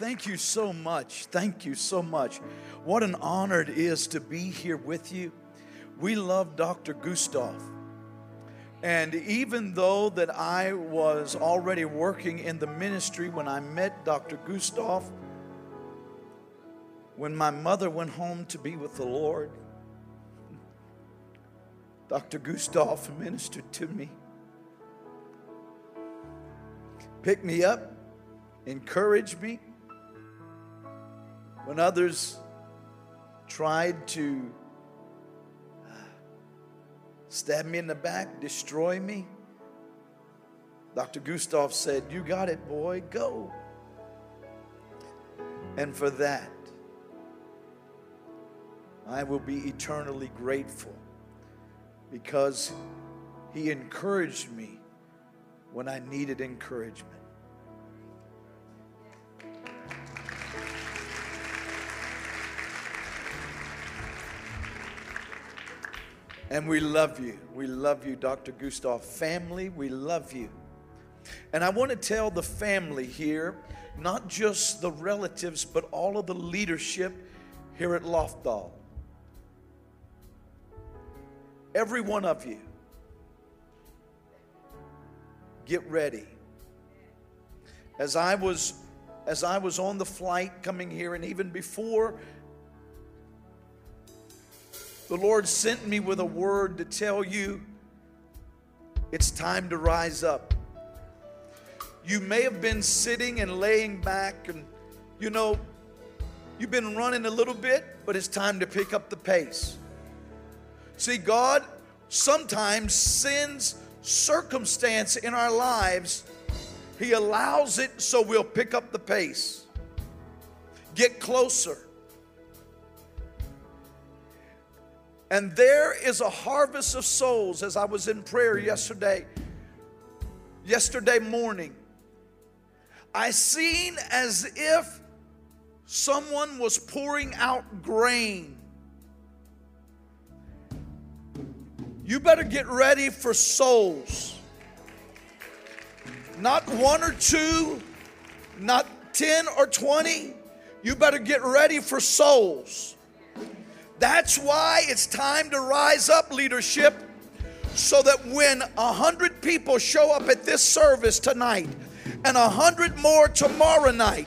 Thank you so much. Thank you so much. What an honor it is to be here with you. We love Dr. Gustav. And even though that I was already working in the ministry when I met Dr. Gustav, when my mother went home to be with the Lord, Dr. Gustav ministered to me, picked me up, encouraged me. When others tried to uh, stab me in the back, destroy me, Dr. Gustav said, You got it, boy, go. And for that, I will be eternally grateful because he encouraged me when I needed encouragement. And we love you. We love you, Dr. Gustav. Family, we love you. And I want to tell the family here, not just the relatives, but all of the leadership here at Lofdal. Every one of you, get ready. As I was as I was on the flight coming here and even before the Lord sent me with a word to tell you it's time to rise up. You may have been sitting and laying back, and you know, you've been running a little bit, but it's time to pick up the pace. See, God sometimes sends circumstance in our lives, He allows it so we'll pick up the pace, get closer. And there is a harvest of souls as I was in prayer yesterday, yesterday morning. I seen as if someone was pouring out grain. You better get ready for souls. Not one or two, not 10 or 20. You better get ready for souls. That's why it's time to rise up leadership so that when a hundred people show up at this service tonight and a hundred more tomorrow night,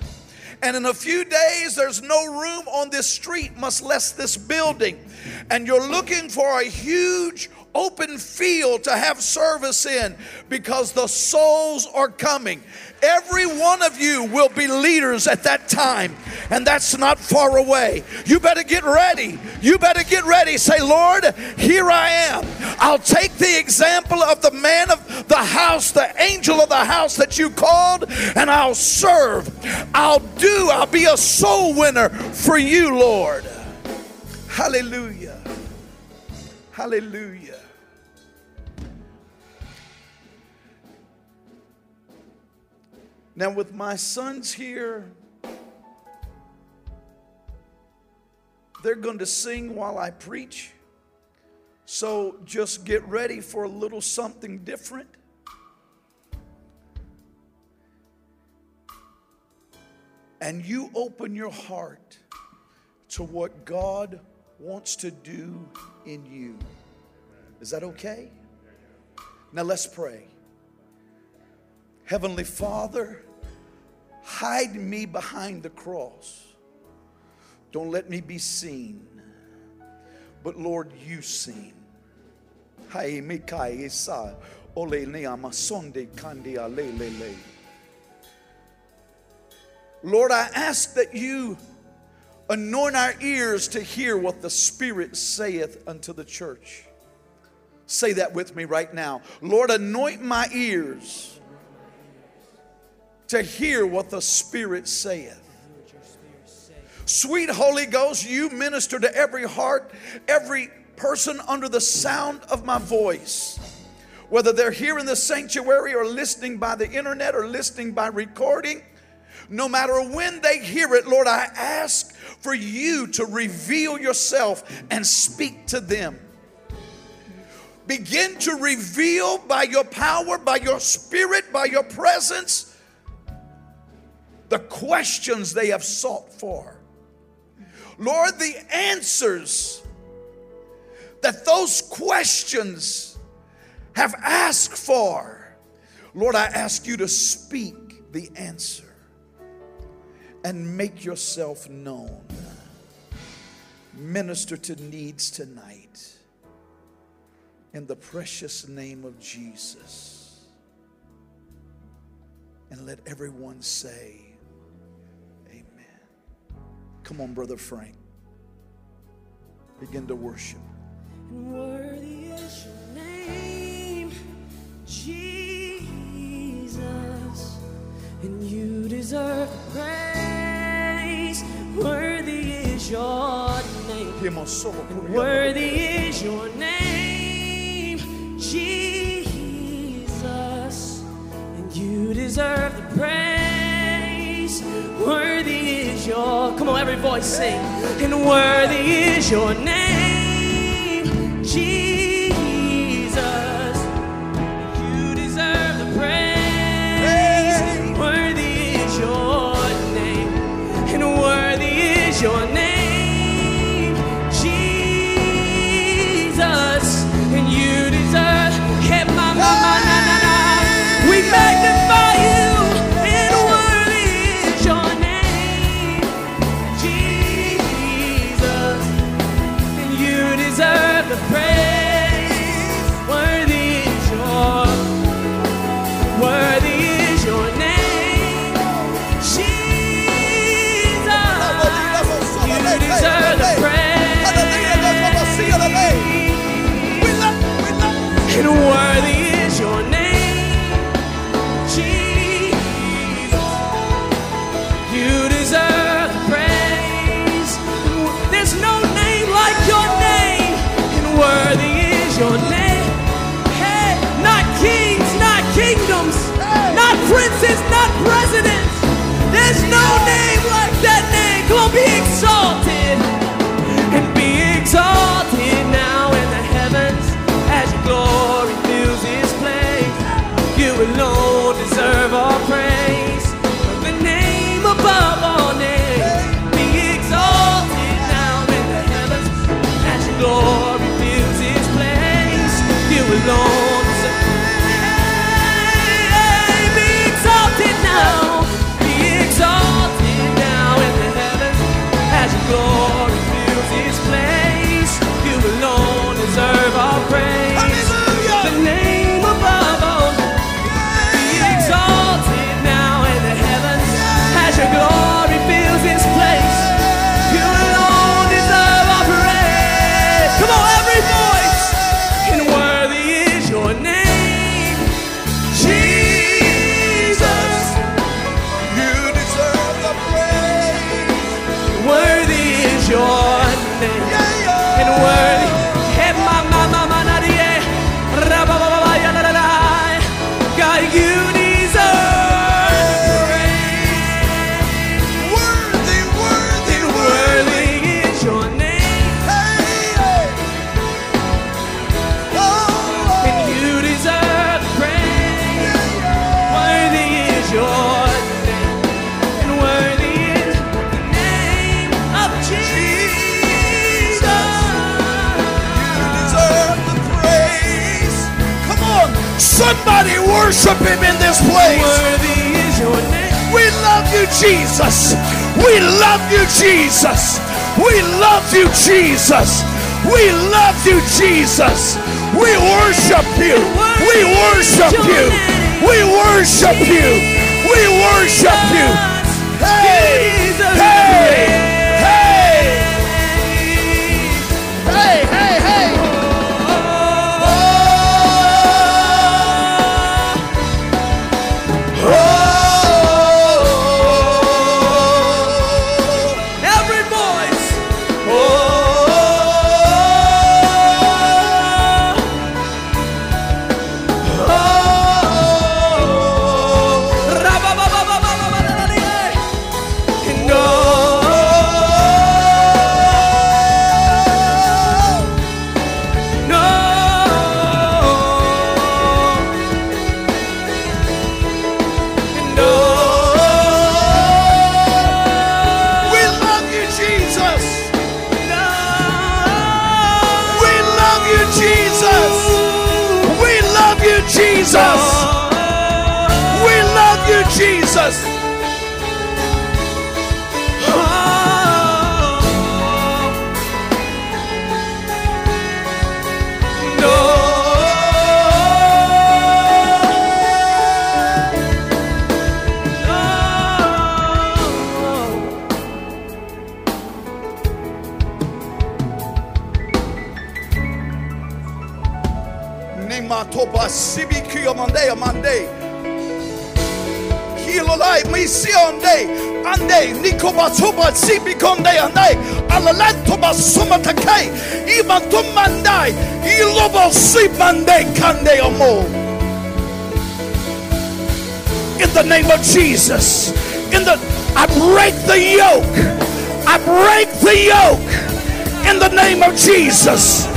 and in a few days there's no room on this street, much less this building, and you're looking for a huge open field to have service in because the souls are coming. Every one of you will be leaders at that time, and that's not far away. You better get ready. You better get ready. Say, Lord, here I am. I'll take the example of the man of the house, the angel of the house that you called, and I'll serve. I'll do, I'll be a soul winner for you, Lord. Hallelujah. Hallelujah. Now, with my sons here, they're going to sing while I preach. So just get ready for a little something different. And you open your heart to what God wants to do in you. Is that okay? Now let's pray. Heavenly Father, hide me behind the cross. Don't let me be seen. But Lord, you seen. Lord, I ask that you anoint our ears to hear what the Spirit saith unto the church. Say that with me right now. Lord, anoint my ears to hear what the Spirit saith. Sweet Holy Ghost, you minister to every heart, every person under the sound of my voice. Whether they're here in the sanctuary or listening by the internet or listening by recording, no matter when they hear it, Lord, I ask for you to reveal yourself and speak to them. Begin to reveal by your power, by your spirit, by your presence, the questions they have sought for. Lord, the answers that those questions have asked for. Lord, I ask you to speak the answer and make yourself known. Minister to needs tonight. In the precious name of Jesus. And let everyone say, Amen. Come on, Brother Frank. Begin to worship. And worthy is your name, Jesus. And you deserve praise. Worthy is your name, Jesus, and you deserve the praise. Worthy is your, come on, every voice sing, and worthy is your name. president. Jesus. We love you, Jesus. We worship you. We worship you. We worship you. We worship you. Hey, hey. Ande nikoba toba sibikonde ande imantumandai ilobo simande kande amo. In the name of Jesus, in the I break the yoke. I break the yoke in the name of Jesus.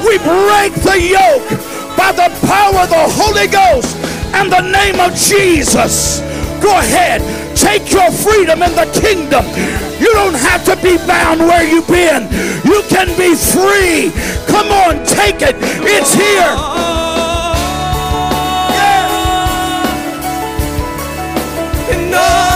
We break the yoke by the power of the Holy Ghost and the name of Jesus. Go ahead, take your freedom in the kingdom. You don't have to be bound where you've been. You can be free. Come on, take it. It's here. And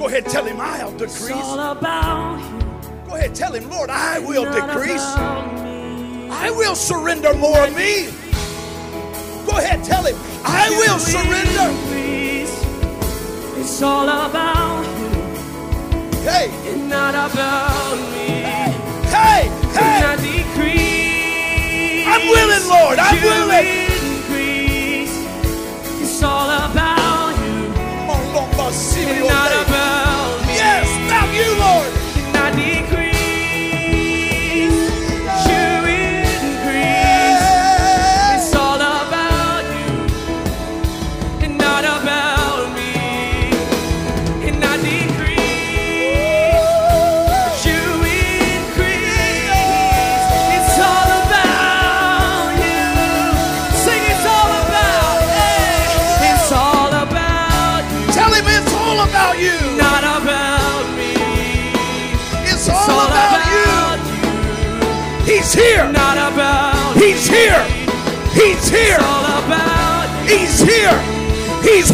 Go ahead, tell him I'll It's decrease. all about you, Go ahead, tell him, Lord, I will not decrease. I will surrender more of me. Go ahead, tell him, I will surrender. Increase. It's all about you, Hey, and not about me. hey, And hey. I decrease. I'm willing, Lord, I'm you willing.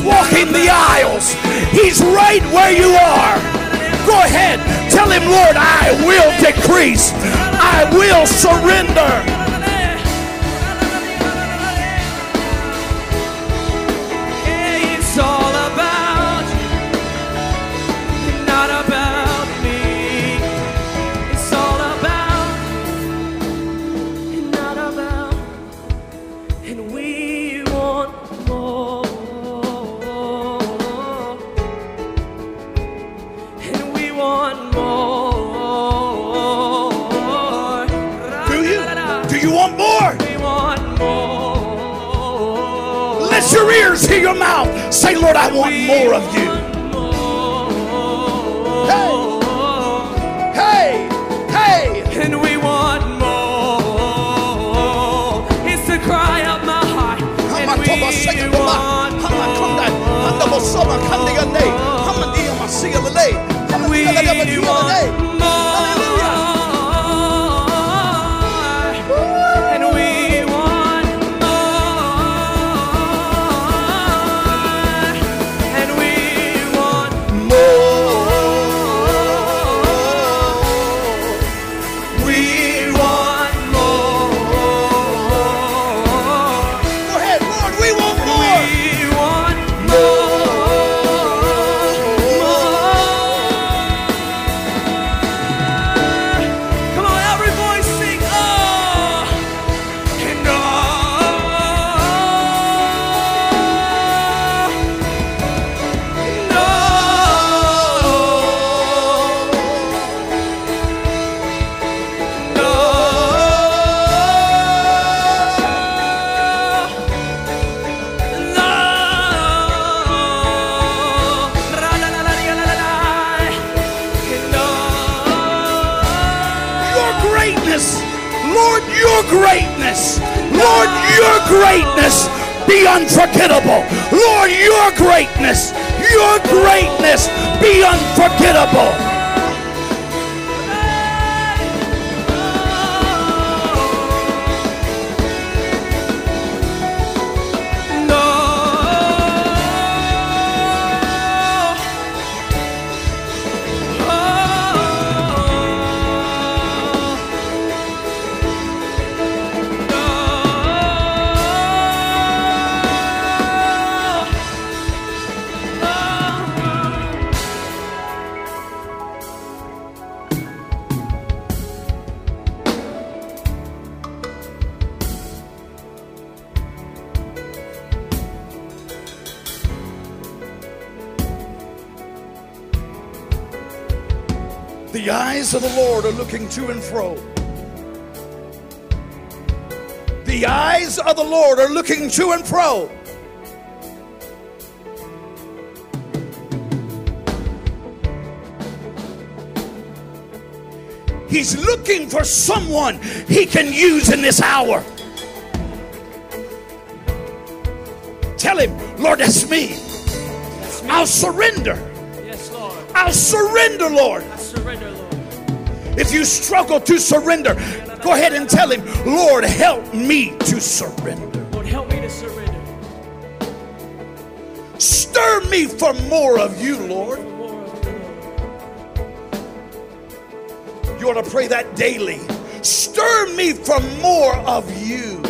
Walking the aisles. He's right where you are. Go ahead. Tell him, Lord, I will decrease. I will surrender. Lord, I want more of you. Hey, hey, hey. And we want more. It's the cry of my heart. And we want more. We want more. To and fro. The eyes of the Lord are looking to and fro. He's looking for someone he can use in this hour. Tell him, Lord, that's me. I'll surrender. Yes, Lord. I'll surrender, Lord. I surrender, Lord. If you struggle to surrender, go ahead and tell him, Lord, help me to surrender. Lord, help me to surrender. Stir me for more of you, Lord. More of you, Lord. You ought to pray that daily. Stir me for more of you.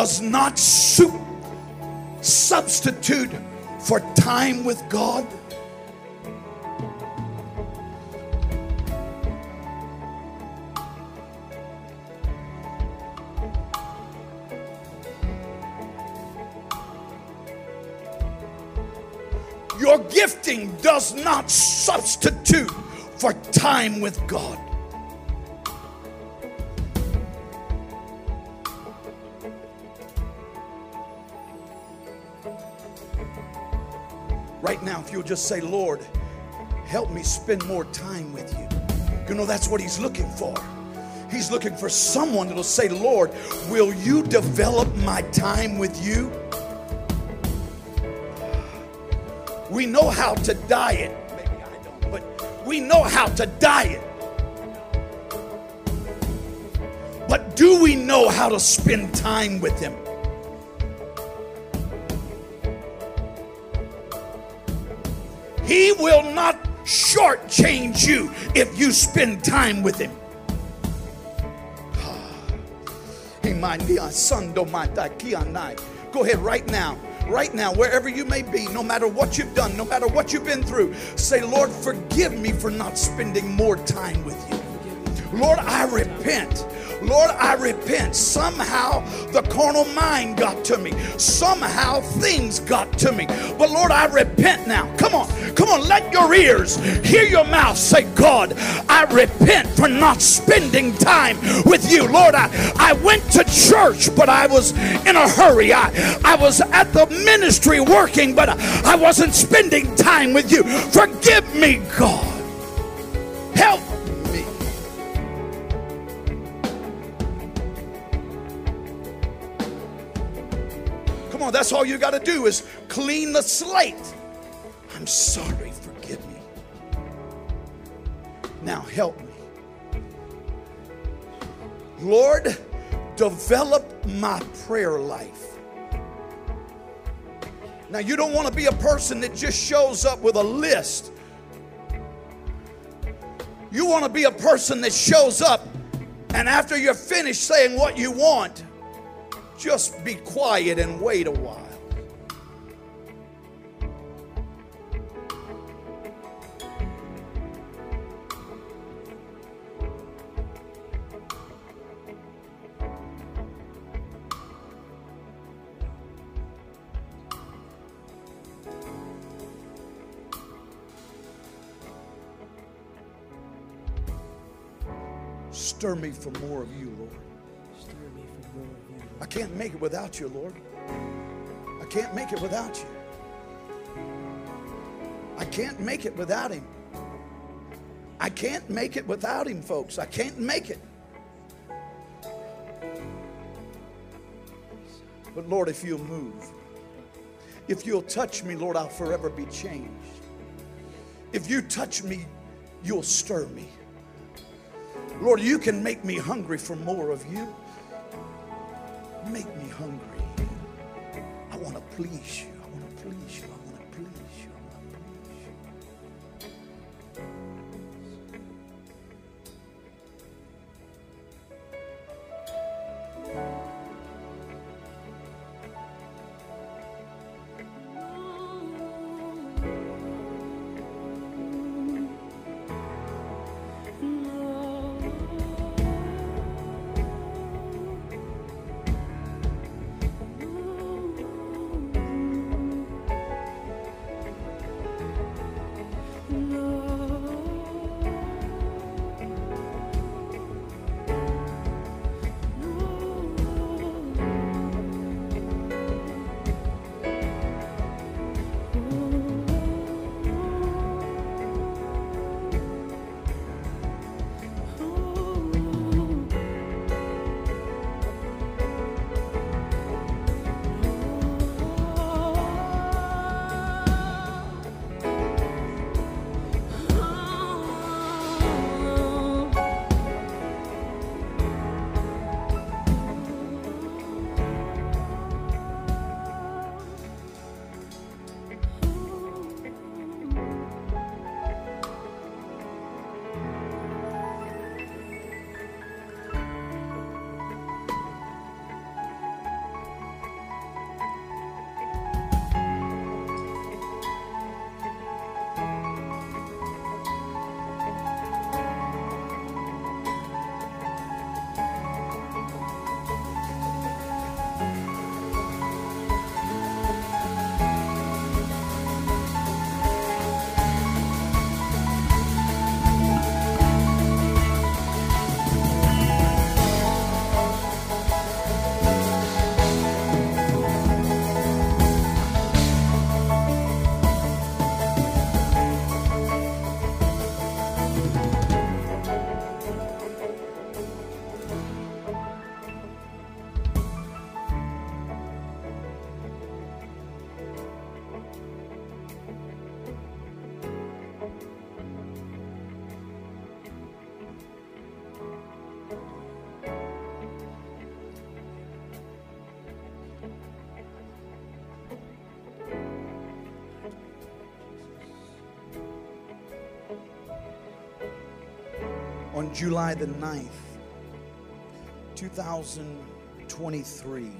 Does not su- substitute for time with God? Your gifting does not substitute for time with God. You'll just say, Lord, help me spend more time with you. You know, that's what He's looking for. He's looking for someone that'll say, Lord, will you develop my time with you? We know how to diet. Maybe I don't, but we know how to diet. But do we know how to spend time with Him? He will not shortchange you if you spend time with Him. Go ahead right now. right now, wherever you may be, no matter what you've done, no matter what you've been through, say, Lord, forgive me for not spending more time with you. Lord, I repent. Lord, I repent. Somehow the carnal mind got to me. Somehow things got to me. But Lord, I repent now. Come on. Come on. Let your ears hear your mouth say, God, I repent for not spending time with you. Lord, I, I went to church, but I was in a hurry. I, I was at the ministry working, but I wasn't spending time with you. Forgive me, God. Help on, that's all you got to do is clean the slate. I'm sorry, forgive me. Now help me. Lord, develop my prayer life. Now, you don't want to be a person that just shows up with a list. You want to be a person that shows up and after you're finished saying what you want, just be quiet and wait a while. Stir me for more of you, it without you, Lord. I can't make it without you. I can't make it without Him. I can't make it without Him, folks. I can't make it. But Lord, if you'll move, if you'll touch me, Lord, I'll forever be changed. If you touch me, you'll stir me. Lord, you can make me hungry for more of you. Make me hungry. I want to please you. I want to please you. July the 9th, 2023.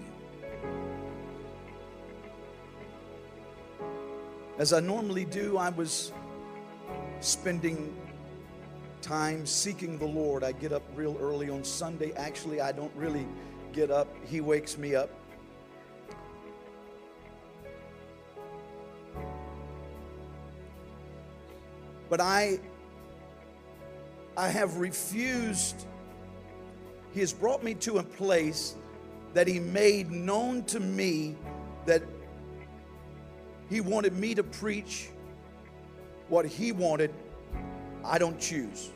As I normally do, I was spending time seeking the Lord. I get up real early on Sunday. Actually, I don't really get up, He wakes me up. But I I have refused he has brought me to a place that He made known to me that He wanted me to preach what He wanted. I don't choose.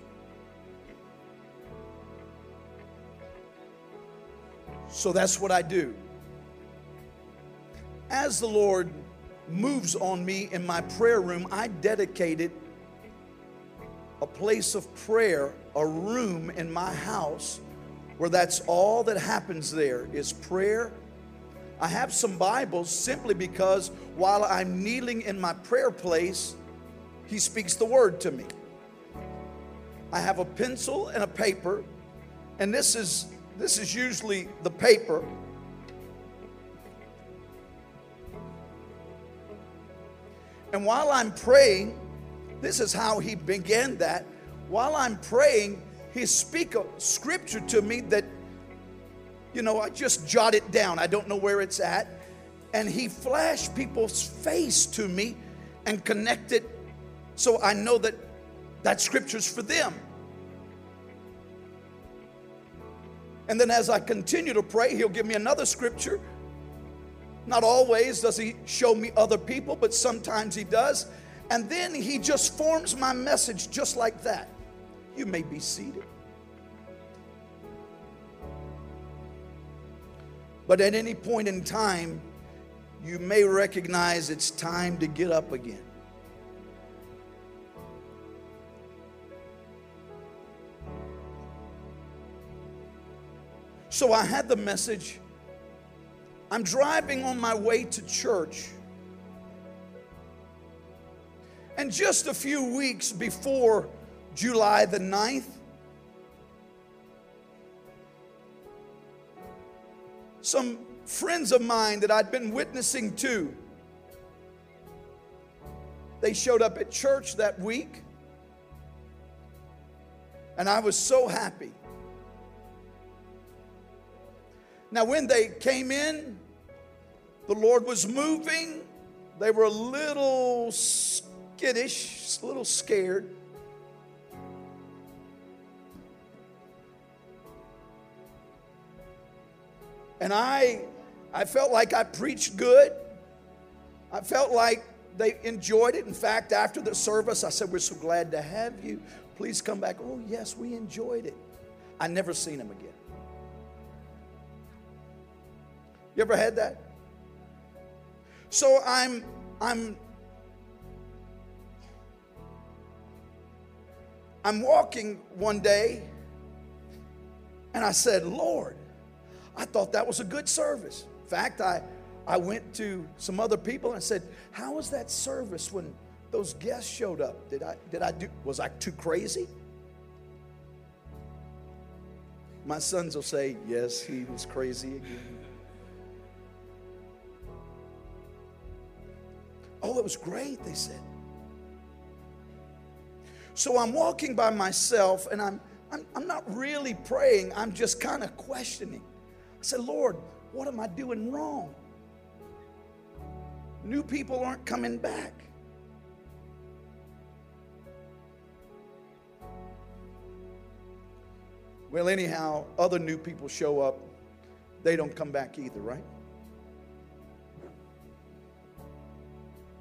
So that's what I do. As the Lord moves on me in my prayer room, I dedicated a place of prayer, a room in my house where that's all that happens there is prayer. I have some Bibles simply because while I'm kneeling in my prayer place, He speaks the word to me. I have a pencil and a paper, and this is this is usually the paper. And while I'm praying, this is how he began that. While I'm praying, he speak a scripture to me that, you know, I just jot it down. I don't know where it's at. And he flashed people's face to me and connected so I know that that scripture's for them. And then as I continue to pray, he'll give me another scripture. Not always does he show me other people, but sometimes he does. And then he just forms my message just like that. You may be seated. But at any point in time, you may recognize it's time to get up again. So I had the message. I'm driving on my way to church. And just a few weeks before July the 9th, some friends of mine that I'd been witnessing to, they showed up at church that week. And I was so happy. Now, when they came in, the Lord was moving. They were a little skittish, a little scared. And I, I felt like I preached good. I felt like they enjoyed it. In fact, after the service, I said, We're so glad to have you. Please come back. Oh, yes, we enjoyed it. I never seen him again. You ever had that? So I'm I'm I'm walking one day and I said, Lord, I thought that was a good service. In fact, I, I went to some other people and I said, How was that service when those guests showed up? Did I did I do was I too crazy? My sons will say, Yes, he was crazy again. Oh, it was great, they said. So I'm walking by myself and I'm, I'm, I'm not really praying, I'm just kind of questioning. I said, Lord, what am I doing wrong? New people aren't coming back. Well, anyhow, other new people show up, they don't come back either, right?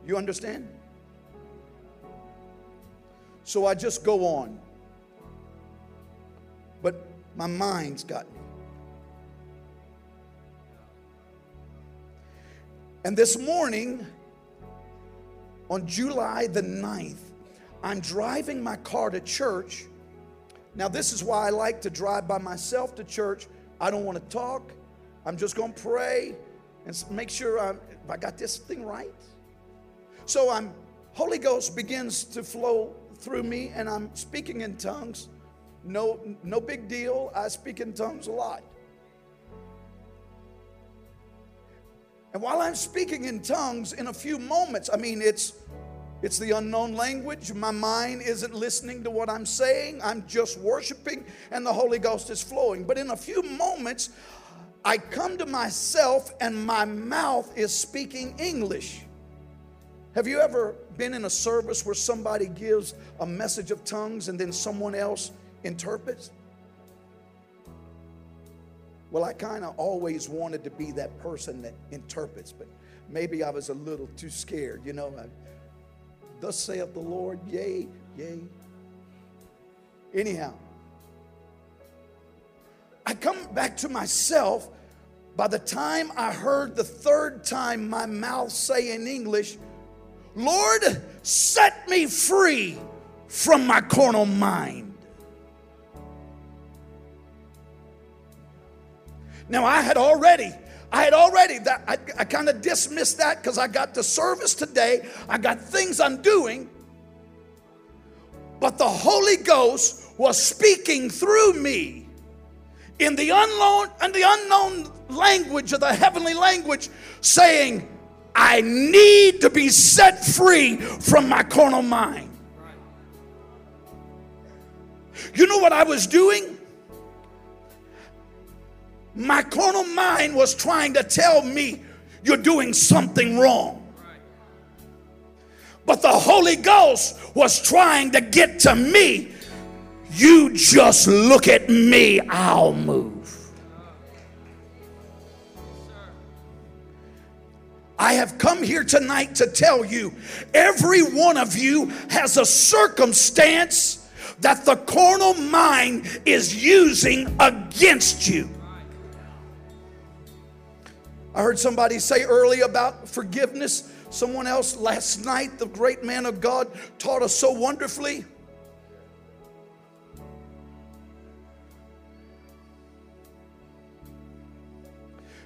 You understand? So I just go on. But my mind's got me. And this morning, on July the 9th, I'm driving my car to church. Now, this is why I like to drive by myself to church. I don't want to talk. I'm just going to pray and make sure I'm, I got this thing right. So I'm Holy Ghost begins to flow through me and I'm speaking in tongues. No no big deal. I speak in tongues a lot. And while I'm speaking in tongues, in a few moments, I mean, it's it's the unknown language. My mind isn't listening to what I'm saying. I'm just worshiping, and the Holy Ghost is flowing. But in a few moments, I come to myself, and my mouth is speaking English. Have you ever been in a service where somebody gives a message of tongues and then someone else interprets? Well, I kind of always wanted to be that person that interprets, but maybe I was a little too scared. You know, I, thus saith the Lord, yea, yea. Anyhow, I come back to myself. By the time I heard the third time my mouth say in English, Lord, set me free from my carnal mind. Now, I had already, I had already, that I, I kind of dismissed that because I got the service today. I got things I'm doing. But the Holy Ghost was speaking through me in the unknown and the unknown language of the heavenly language, saying, I need to be set free from my carnal mind. You know what I was doing? My carnal mind was trying to tell me you're doing something wrong. But the Holy Ghost was trying to get to me. You just look at me, I'll move. I have come here tonight to tell you every one of you has a circumstance that the carnal mind is using against you. I heard somebody say early about forgiveness. Someone else last night, the great man of God, taught us so wonderfully.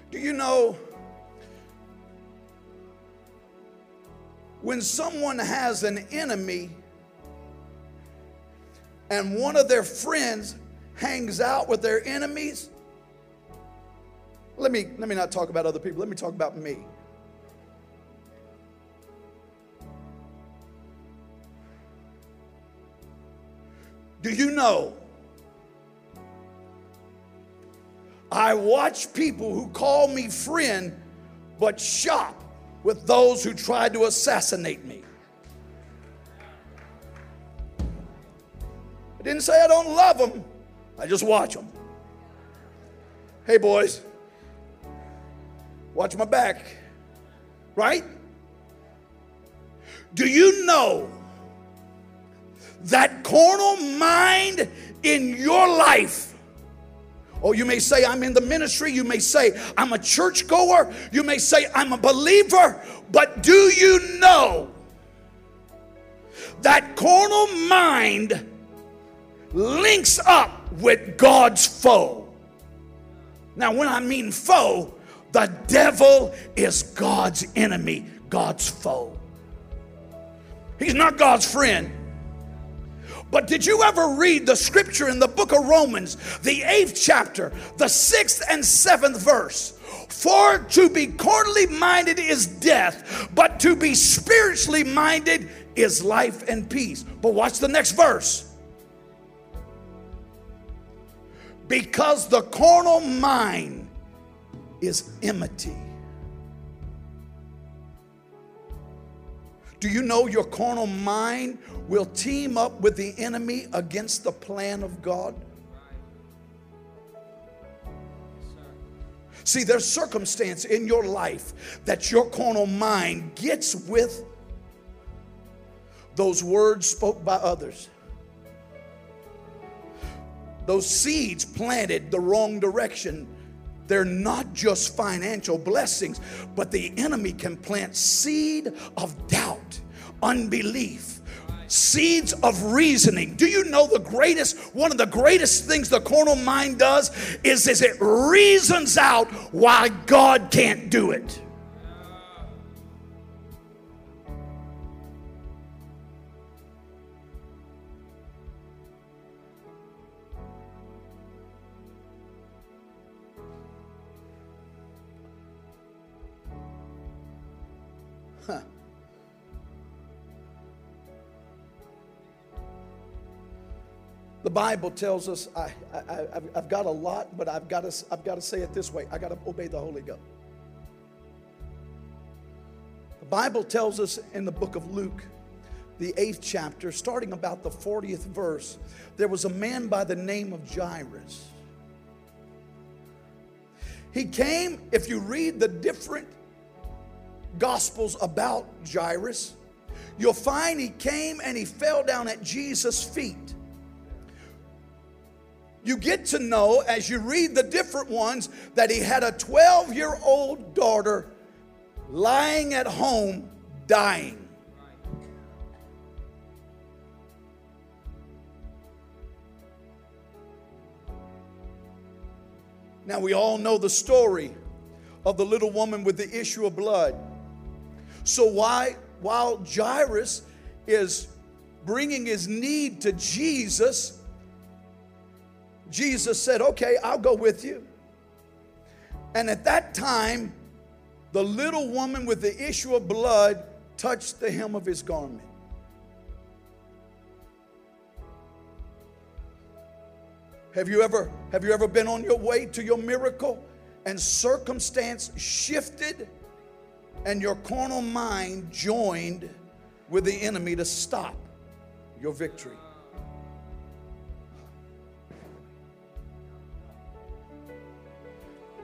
Do you know when someone has an enemy and one of their friends hangs out with their enemies? Let me, let me not talk about other people, let me talk about me. Do you know? I watch people who call me friend but shop with those who tried to assassinate me. I didn't say I don't love them, I just watch them. Hey, boys, Watch my back. Right? Do you know that carnal mind in your life? Oh, you may say, I'm in the ministry. You may say, I'm a churchgoer. You may say, I'm a believer. But do you know that carnal mind links up with God's foe? Now, when I mean foe, the devil is God's enemy, God's foe. He's not God's friend. But did you ever read the scripture in the book of Romans, the eighth chapter, the sixth and seventh verse? For to be carnally minded is death, but to be spiritually minded is life and peace. But watch the next verse. Because the carnal mind is enmity. Do you know your carnal mind will team up with the enemy against the plan of God? See, there's circumstance in your life that your carnal mind gets with those words spoke by others. Those seeds planted the wrong direction they're not just financial blessings, but the enemy can plant seed of doubt, unbelief, seeds of reasoning. Do you know the greatest, one of the greatest things the carnal mind does is, is it reasons out why God can't do it. Bible tells us, I, I, I've, I've got a lot, but I've got, to, I've got to say it this way I got to obey the Holy Ghost. The Bible tells us in the book of Luke, the eighth chapter, starting about the 40th verse, there was a man by the name of Jairus. He came, if you read the different gospels about Jairus, you'll find he came and he fell down at Jesus' feet. You get to know as you read the different ones that he had a 12 year old daughter lying at home dying. Now, we all know the story of the little woman with the issue of blood. So, why, while Jairus is bringing his need to Jesus, Jesus said, Okay, I'll go with you. And at that time, the little woman with the issue of blood touched the hem of his garment. Have you ever have you ever been on your way to your miracle and circumstance shifted and your carnal mind joined with the enemy to stop your victory?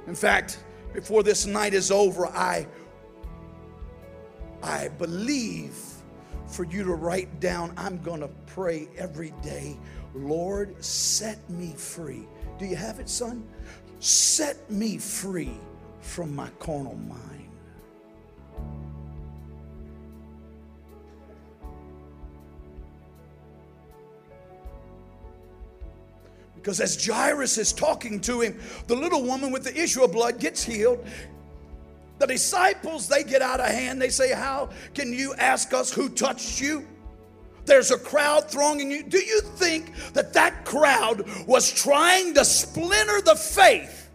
In fact, before this night is over, I I believe for you to write down I'm going to pray every day, Lord, set me free. Do you have it, son? Set me free from my carnal mind. Because as Jairus is talking to him, the little woman with the issue of blood gets healed. The disciples, they get out of hand. They say, How can you ask us who touched you? There's a crowd thronging you. Do you think that that crowd was trying to splinter the faith?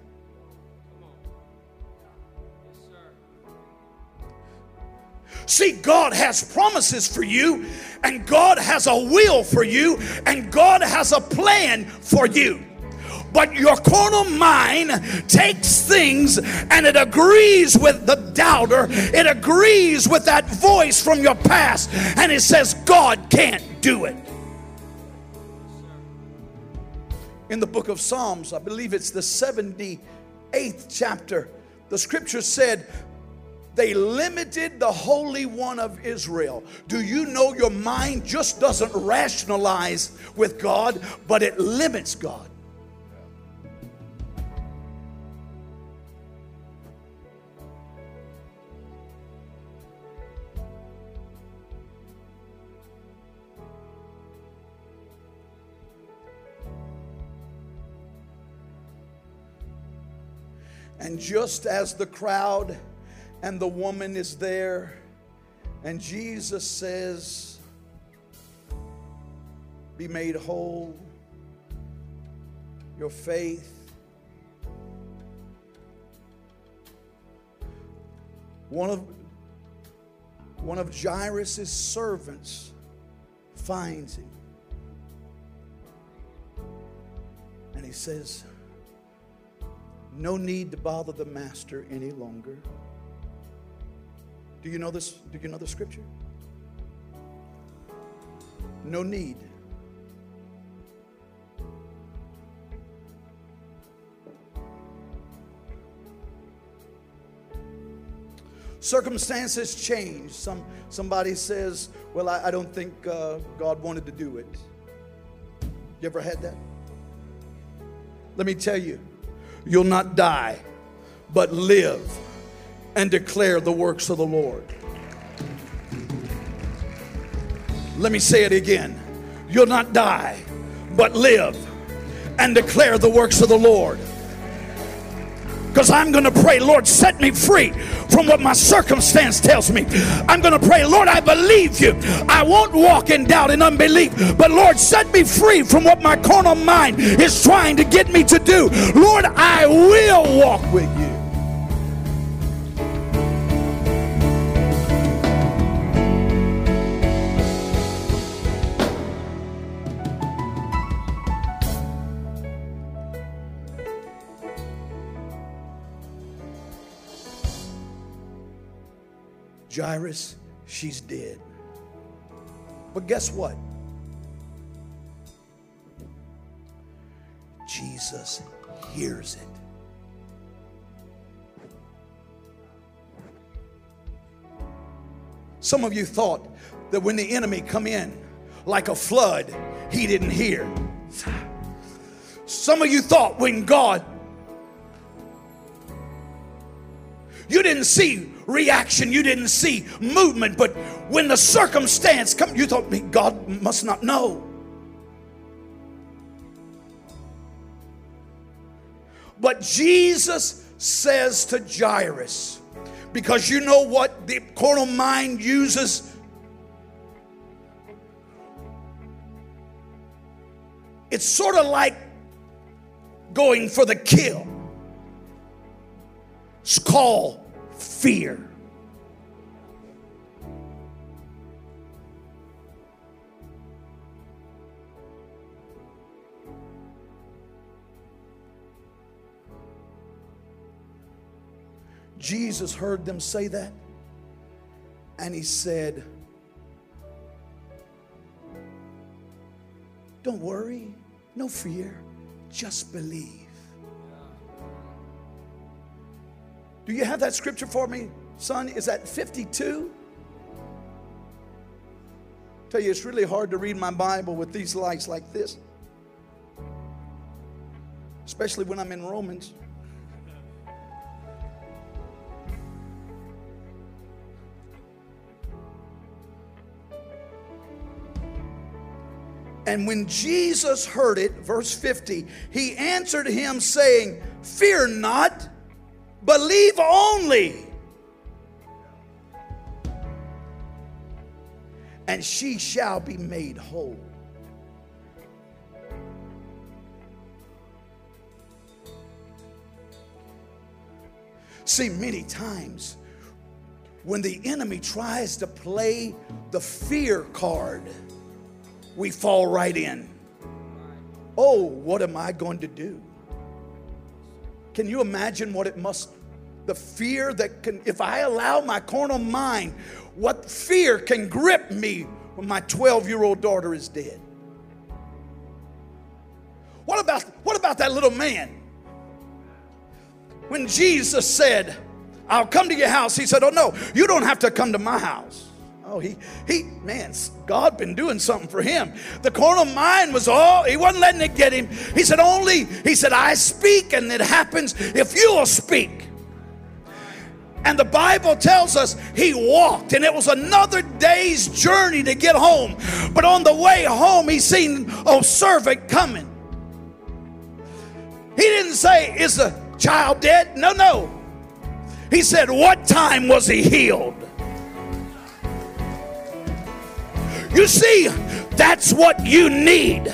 See, God has promises for you, and God has a will for you, and God has a plan for you. But your carnal mind takes things and it agrees with the doubter, it agrees with that voice from your past, and it says, God can't do it. In the book of Psalms, I believe it's the 78th chapter, the scripture said, they limited the Holy One of Israel. Do you know your mind just doesn't rationalize with God, but it limits God? And just as the crowd and the woman is there, and Jesus says, Be made whole, your faith. One of one of Jairus' servants finds him. And he says, No need to bother the master any longer. Do you know this? Do you know the scripture? No need. Circumstances change. Some, somebody says, Well, I, I don't think uh, God wanted to do it. You ever had that? Let me tell you, you'll not die, but live and declare the works of the Lord. Let me say it again. You'll not die, but live and declare the works of the Lord. Because I'm going to pray, Lord, set me free from what my circumstance tells me. I'm going to pray, Lord, I believe you. I won't walk in doubt and unbelief, but Lord, set me free from what my carnal mind is trying to get me to do. Lord, I will walk with you. Jairus, she's dead. But guess what? Jesus hears it. Some of you thought that when the enemy come in like a flood, he didn't hear. Some of you thought when God you didn't see reaction, you didn't see movement, but when the circumstance come, you thought God must not know. But Jesus says to Jairus, because you know what the carnal mind uses? It's sort of like going for the kill. It's called fear. Jesus heard them say that, and he said, Don't worry, no fear, just believe. Do you have that scripture for me, son? Is that 52? Tell you, it's really hard to read my Bible with these lights like this, especially when I'm in Romans. And when Jesus heard it, verse 50, he answered him, saying, Fear not, believe only. And she shall be made whole. See, many times when the enemy tries to play the fear card, we fall right in. Oh, what am I going to do? Can you imagine what it must, the fear that can, if I allow my carnal mind, what fear can grip me when my 12 year old daughter is dead? What about, what about that little man? When Jesus said, I'll come to your house, he said, Oh no, you don't have to come to my house. Oh, he, he, man, God been doing something for him. The carnal mind was all, he wasn't letting it get him. He said, only, he said, I speak and it happens if you will speak. And the Bible tells us he walked, and it was another day's journey to get home. But on the way home, he seen a servant coming. He didn't say, Is the child dead? No, no. He said, What time was he healed? You see, that's what you need.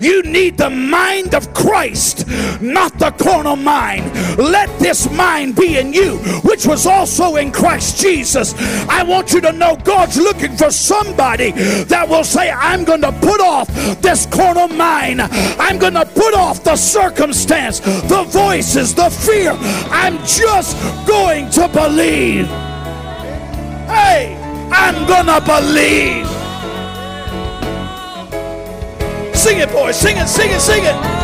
You need the mind of Christ, not the carnal mind. Let this mind be in you, which was also in Christ Jesus. I want you to know God's looking for somebody that will say, I'm going to put off this carnal mind. I'm going to put off the circumstance, the voices, the fear. I'm just going to believe. Hey, I'm going to believe. Sing it, boys. Sing it, sing it, sing it.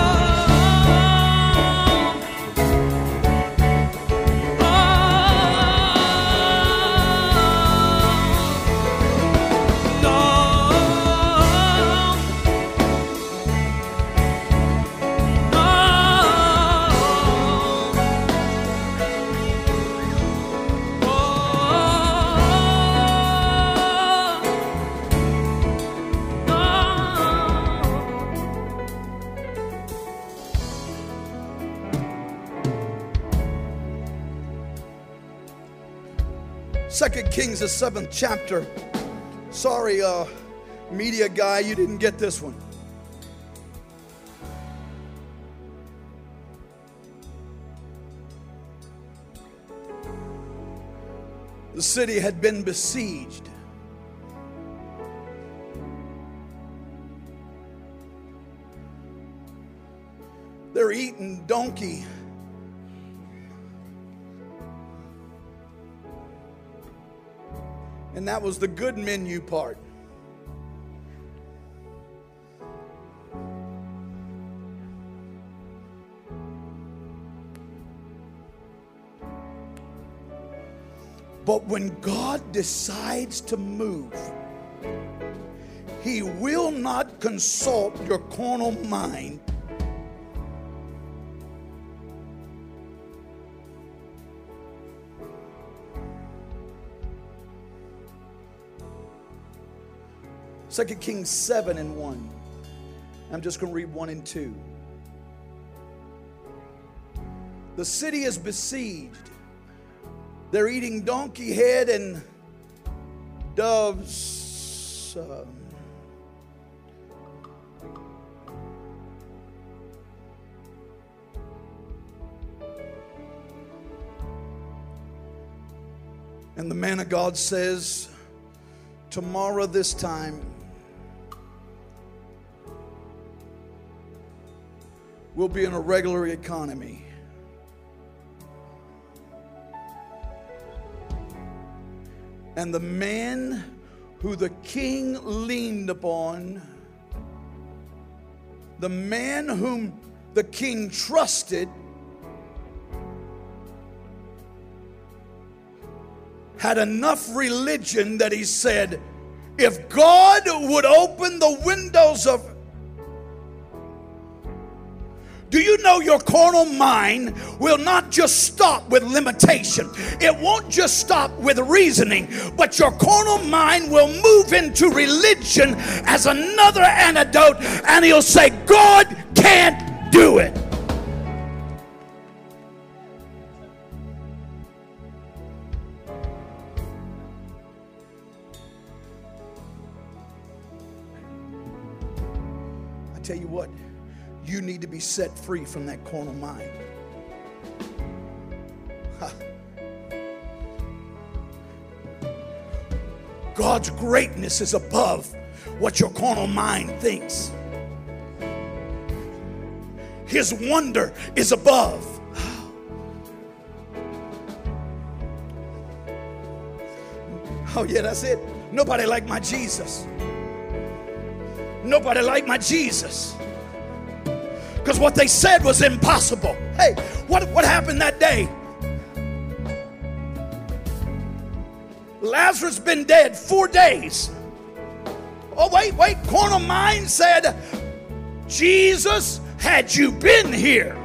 Second Kings, the seventh chapter. Sorry, uh, media guy, you didn't get this one. The city had been besieged. They're eating donkey And that was the good menu part. But when God decides to move, He will not consult your carnal mind. Second Kings 7 and 1. I'm just going to read 1 and 2. The city is besieged they're eating donkey head and doves. Um, and the man of God says, Tomorrow, this time, we'll be in a regular economy. And the man who the king leaned upon, the man whom the king trusted, had enough religion that he said, if God would open the windows of do you know your carnal mind will not just stop with limitation? It won't just stop with reasoning, but your carnal mind will move into religion as another antidote, and he'll say, God can't do it. Be set free from that carnal mind. God's greatness is above what your carnal mind thinks. His wonder is above. Oh, yeah, that's it. Nobody like my Jesus. Nobody like my Jesus because what they said was impossible. Hey, what, what happened that day? Lazarus been dead four days. Oh, wait, wait. Carnal mind said, Jesus, had you been here,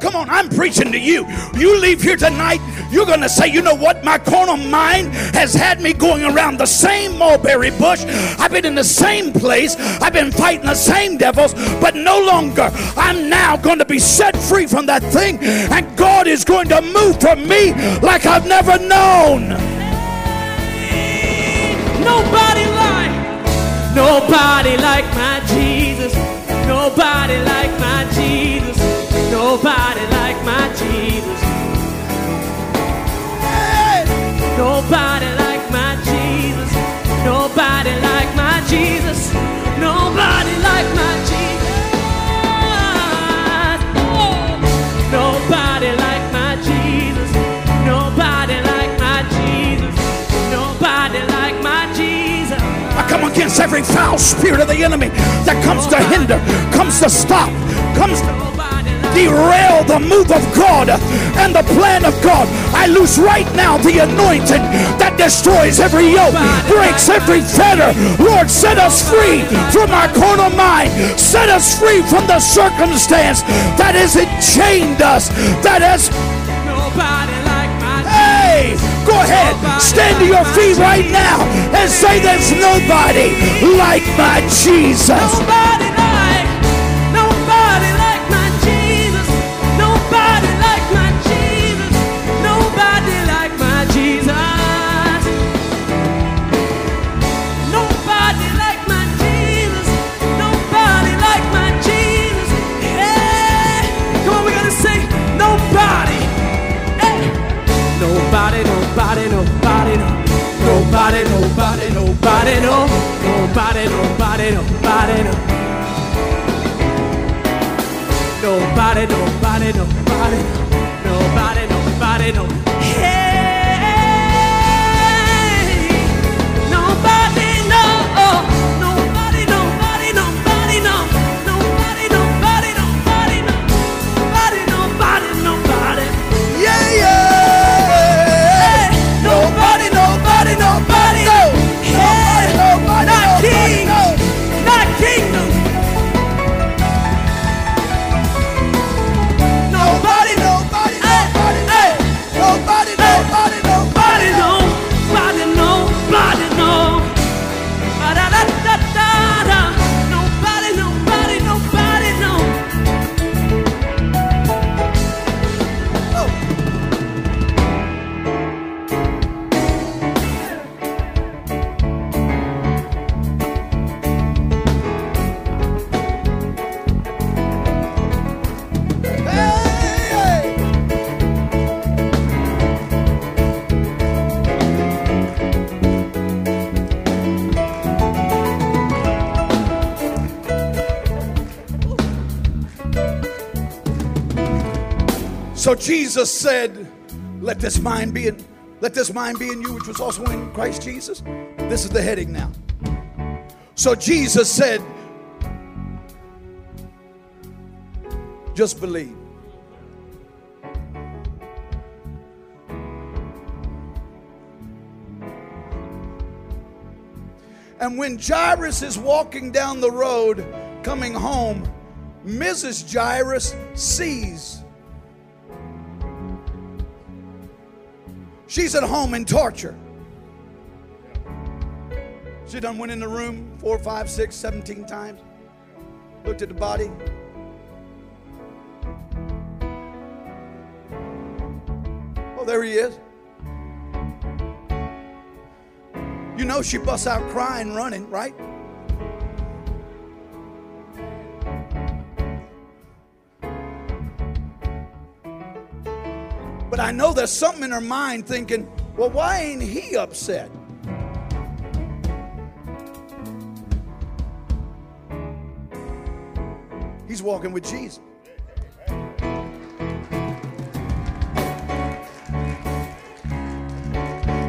come on, I'm preaching to you. You leave here tonight, you're going to say, you know what? My carnal mind has had me going around the same mulberry bush. I've been in the same place. I've been fighting the same devils, but no longer. I'm now going to be set free from that thing, and God is going to move for me like I've never known. Nobody like, nobody like my Jesus. Nobody like my Jesus. Nobody Nobody like my Jesus. Nobody like my Jesus. Nobody like my Jesus. Oh. Nobody like my Jesus. Nobody like my Jesus. Nobody like my Jesus. I come against every foul spirit of the enemy that comes to hinder, comes to stop, comes to derail the move of God and the plan of God. I lose right now the anointing that destroys every yoke, breaks every fetter. Lord, set us free from our carnal mind. Set us free from the circumstance that has enchained us, that has. Hey, go ahead, stand to your feet right now and say, There's nobody like my Jesus. Nobody, nobody, nobody, no. Nobody, nobody, nobody, no. Nobody, nobody, nobody, nobody, nobody, no. Hey. So Jesus said, Let this mind be in let this mind be in you, which was also in Christ Jesus. This is the heading now. So Jesus said, Just believe. And when Jairus is walking down the road coming home, Mrs. Jairus sees. She's at home in torture. She done went in the room four, five, six, seventeen times. Looked at the body. Oh, there he is. You know she busts out crying, running, right? But I know there's something in her mind thinking, well, why ain't he upset? He's walking with Jesus.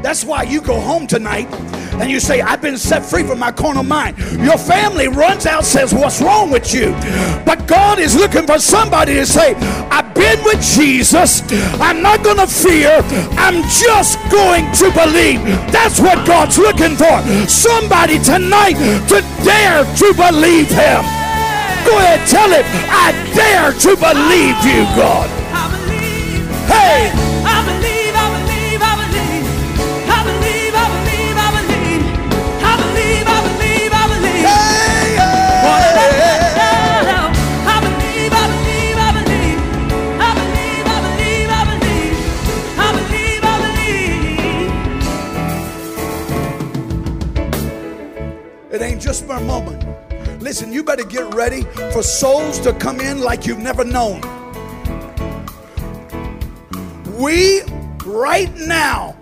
That's why you go home tonight and you say, I've been set free from my carnal mind. Your family runs out, says, What's wrong with you? But God is looking for somebody to say, I've been with Jesus. I'm not going to fear. I'm just going to believe. That's what God's looking for. Somebody tonight to dare to believe Him. Go ahead, tell him, I dare to believe you, God. Hey! Listen, you better get ready for souls to come in like you've never known. We, right now,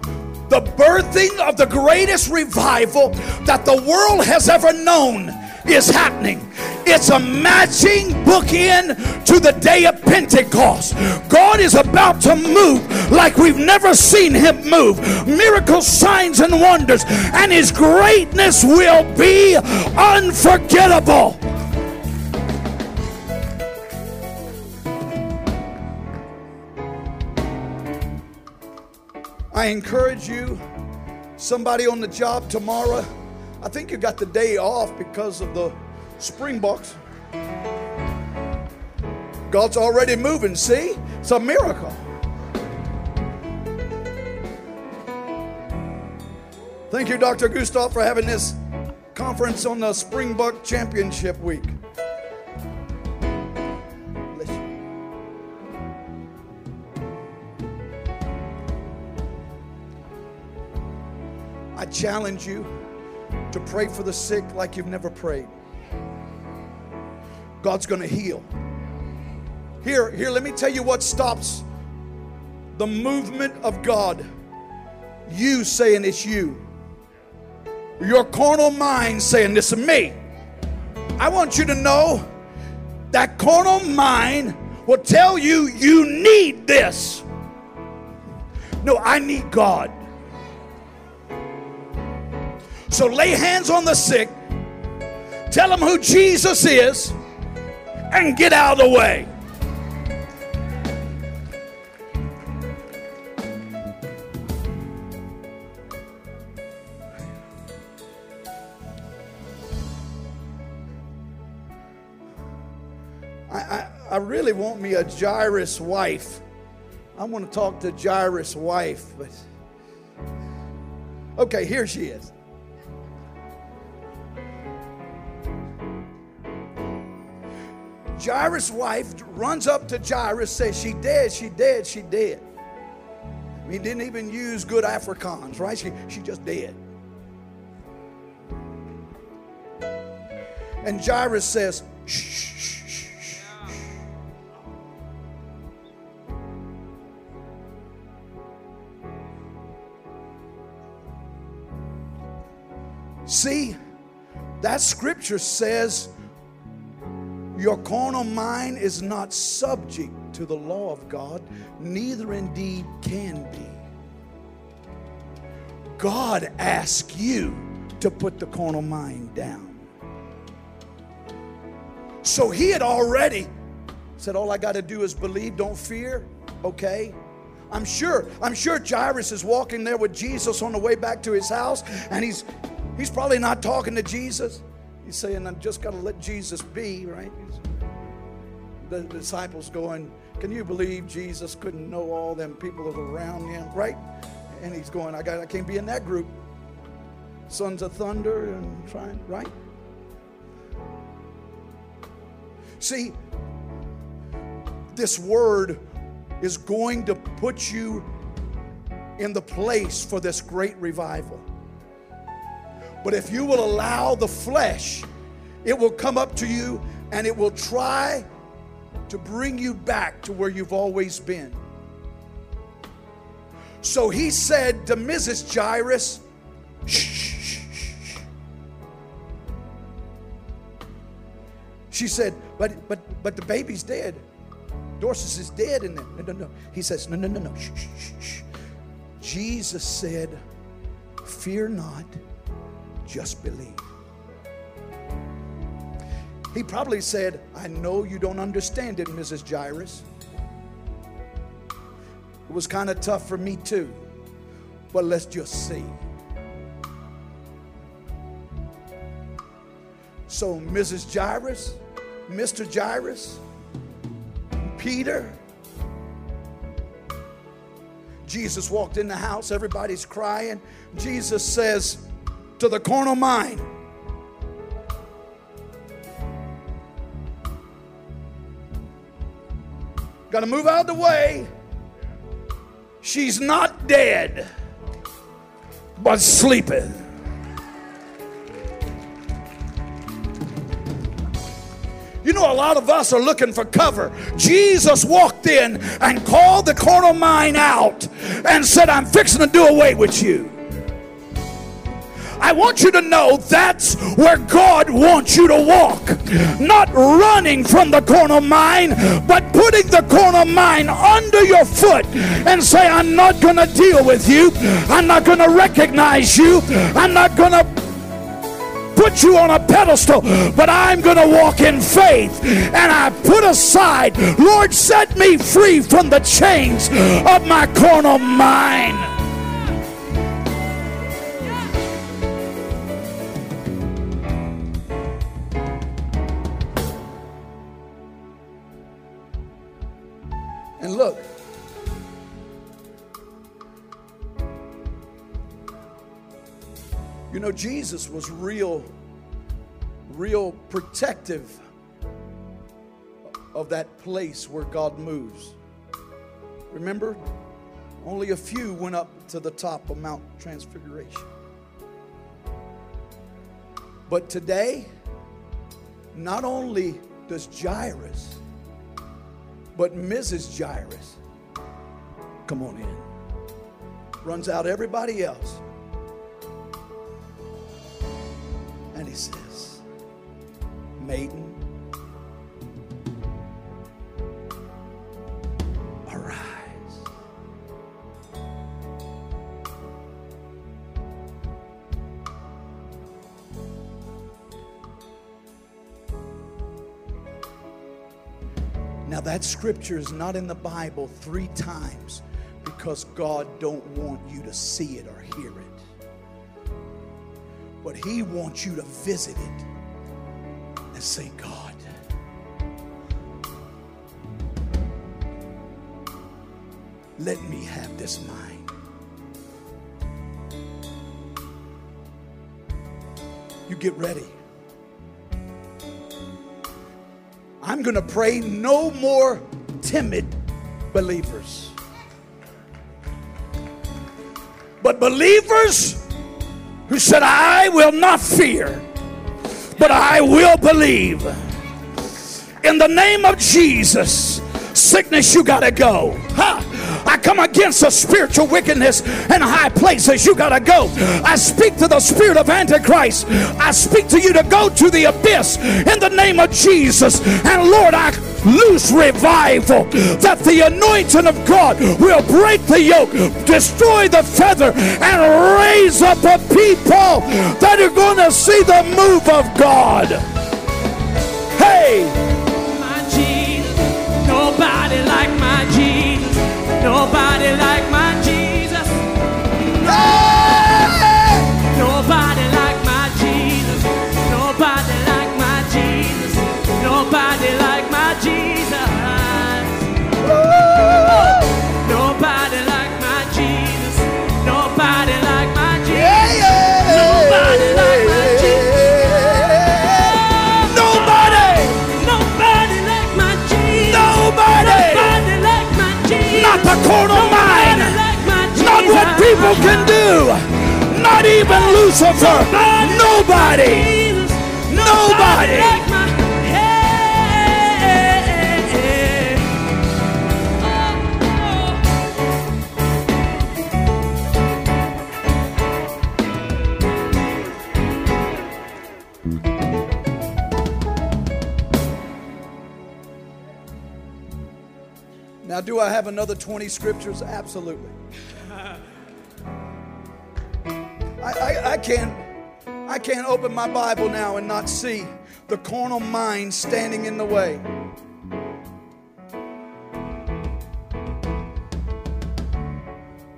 the birthing of the greatest revival that the world has ever known is happening. It's a matching bookend to the day of Pentecost. God is about to move like we've never seen him move. Miracles, signs, and wonders. And his greatness will be unforgettable. I encourage you, somebody on the job tomorrow, I think you got the day off because of the Springboks. God's already moving, see? It's a miracle. Thank you, Dr. Gustav, for having this conference on the Springbok Championship Week. I challenge you to pray for the sick like you've never prayed. God's going to heal. Here, here, let me tell you what stops the movement of God. You saying it's you. Your carnal mind saying this is me. I want you to know that carnal mind will tell you you need this. No, I need God. So lay hands on the sick, tell them who Jesus is, and get out of the way. I, really want me a Jairus wife. I want to talk to Jairus' wife, but okay, here she is. Jairus' wife runs up to Jairus, says, She dead, she dead, she dead. He didn't even use good Afrikaans, right? She, she just dead. And Jairus says, shh, shh. See, that scripture says your carnal mind is not subject to the law of God, neither indeed can be. God asks you to put the carnal mind down. So he had already said, All I got to do is believe, don't fear, okay? I'm sure, I'm sure Jairus is walking there with Jesus on the way back to his house, and he's he's probably not talking to Jesus. He's saying, I've just got to let Jesus be, right? The disciples going, Can you believe Jesus couldn't know all them people that were around him, right? And he's going, I got I can't be in that group. Sons of thunder and trying, right? See, this word is going to put you in the place for this great revival. But if you will allow the flesh, it will come up to you and it will try to bring you back to where you've always been. So he said to Mrs. Jairus, shh, shh, shh. She said, but but but the baby's dead. Dorcas is dead And. No, no, no. He says, no, no, no, no. Shh, shh, shh. Jesus said, fear not, just believe. He probably said, I know you don't understand it, Mrs. Jairus. It was kind of tough for me too, but let's just see. So, Mrs. Jairus, Mr. Jairus, Peter, Jesus walked in the house, everybody's crying. Jesus says to the carnal mind, Got to move out of the way. She's not dead, but sleeping. You know, a lot of us are looking for cover. Jesus walked in and called the carnal mind out and said, I'm fixing to do away with you. I want you to know that's where God wants you to walk. Not running from the carnal mind, but putting the carnal mind under your foot and say, I'm not going to deal with you. I'm not going to recognize you. I'm not going to put you on a pedestal, but I'm going to walk in faith. And I put aside, Lord, set me free from the chains of my carnal mind. Jesus was real, real protective of that place where God moves. Remember? Only a few went up to the top of Mount Transfiguration. But today, not only does Jairus, but Mrs. Jairus come on in, runs out everybody else And he says, Maiden, arise. Now that scripture is not in the Bible three times because God don't want you to see it or hear it but He wants you to visit it and say, God, let me have this mind. You get ready. I'm going to pray no more timid believers. But believers who said, I will not fear, but I will believe. In the name of Jesus, sickness, you got to go. Ha! I come against the spiritual wickedness in high places. You got to go. I speak to the spirit of Antichrist. I speak to you to go to the abyss in the name of Jesus. And Lord, I loose revival. That the anointing of God will break the yoke, destroy the feather, and raise up a people that are going to see the move of God. Hey! my Jesus. Nobody like my Jesus. Nobody like my Jesus. Nobody Lord of mine. Not what people can do. Not even Lucifer. Nobody. Nobody. Now, do I have another 20 scriptures? Absolutely. I, I, I can't I can't open my Bible now and not see the carnal mind standing in the way.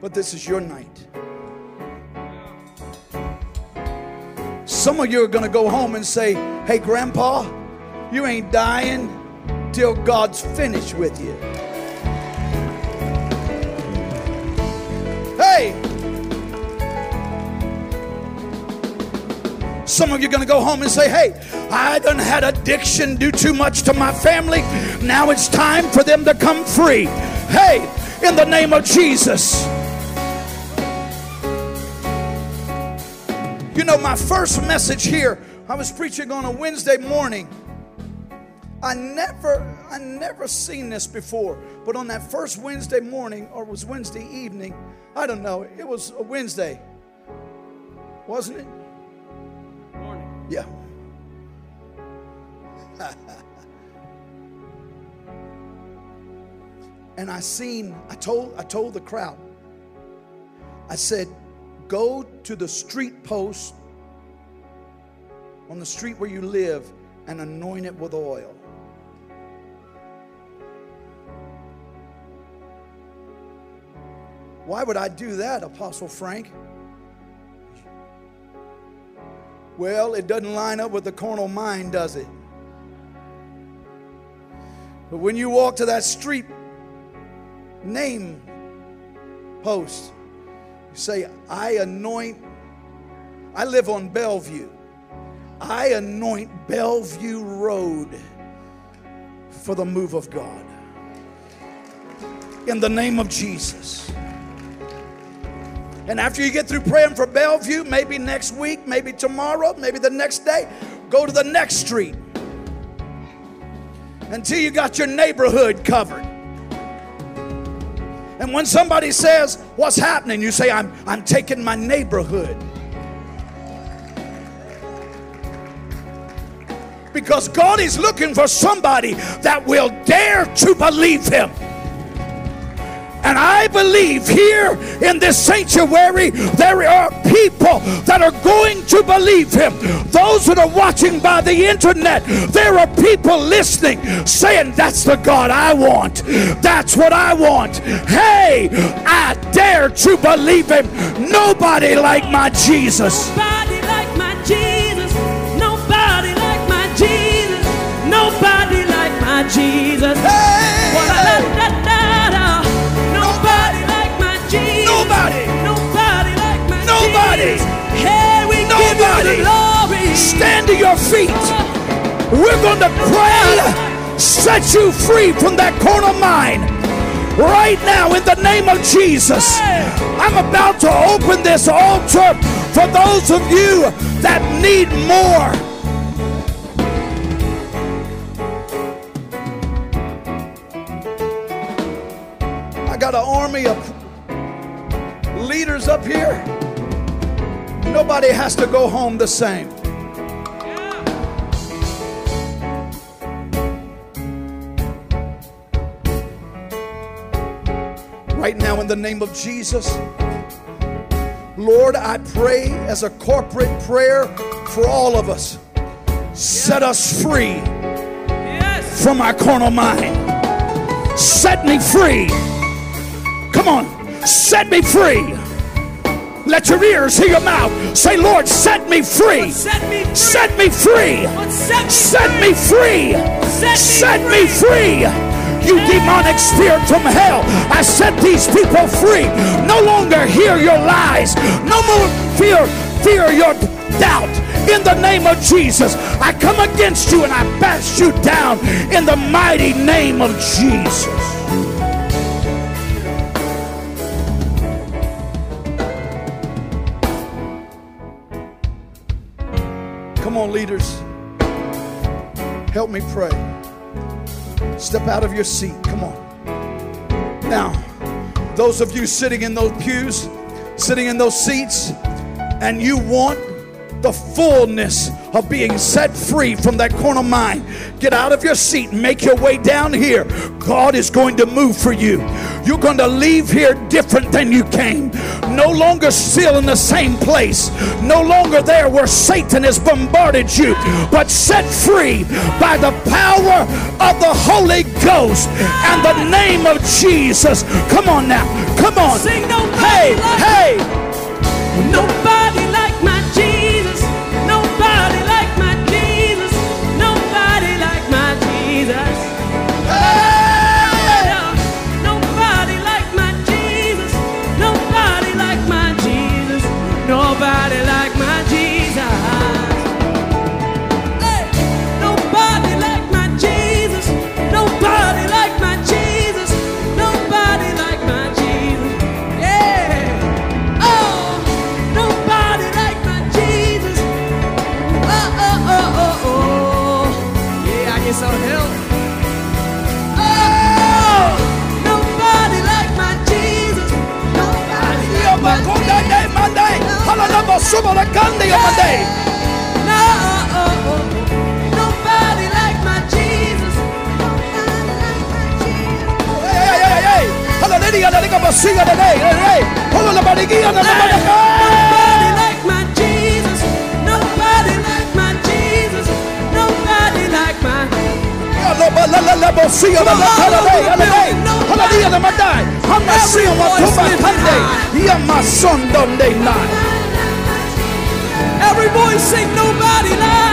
But this is your night. Some of you are going to go home and say, Hey, Grandpa, you ain't dying till God's finished with you. Some of you are going to go home and say, Hey, I done had addiction do too much to my family. Now it's time for them to come free. Hey, in the name of Jesus. You know, my first message here, I was preaching on a Wednesday morning. I never, I never seen this before. But on that first Wednesday morning, or was Wednesday evening, I don't know, it was a Wednesday, wasn't it? Yeah. and I seen, I told, I told the crowd, I said, go to the street post on the street where you live and anoint it with oil. Why would I do that, Apostle Frank? Well, it doesn't line up with the carnal mind, does it? But when you walk to that street name post, you say, I anoint, I live on Bellevue. I anoint Bellevue Road for the move of God. In the name of Jesus. And after you get through praying for Bellevue, maybe next week, maybe tomorrow, maybe the next day, go to the next street until you got your neighborhood covered. And when somebody says, What's happening? you say, I'm, I'm taking my neighborhood. Because God is looking for somebody that will dare to believe Him. And I believe here in this sanctuary, there are people that are going to believe him. Those that are watching by the internet, there are people listening saying, That's the God I want. That's what I want. Hey, I dare to believe him. Nobody like my Jesus. Nobody like my Jesus. Nobody like my Jesus. Nobody like my Jesus. Hey! Nobody. We Nobody. give you the glory. Stand to your feet. We're going to pray, set you free from that carnal mind. Right now, in the name of Jesus, I'm about to open this altar for those of you that need more. I got an army of leaders up here. Nobody has to go home the same. Right now, in the name of Jesus, Lord, I pray as a corporate prayer for all of us. Set us free from our carnal mind. Set me free. Come on, set me free let your ears hear your mouth. Say, Lord, set me free. Set me free. Set me free. Set me free? me free. Set me Set me free. You demonic spirit from hell, I set these people free. No longer hear your lies. No more fear, fear your doubt. In the name of Jesus, I come against you and I bash you down in the mighty name of Jesus. On, leaders. Help me pray. Step out of your seat. Come on. Now, those of you sitting in those pews, sitting in those seats, and you want the fullness of being set free from that carnal mind, get out of your seat, and make your way down here. God is going to move for you. You're going to leave here different than you came. No longer still in the same place. No longer there where Satan has bombarded you, but set free by the power of the Holy Ghost and the name of Jesus. Come on now. Come on. Sing nobody Hey, like- hey. Nobody Somebody come to your nobody like my Jesus. Nobody like my Jesus. Hey, hey, hey, hey. Hallelujah, dale como siga de ley, de ley. Pongo la maniquilla de la mano. Nobody like my Jesus. Nobody like my Jesus. Nobody like my Hallelujah, the Madai. How much see on my Sunday? Yeah, my son, don't they not? Every voice sing nobody like.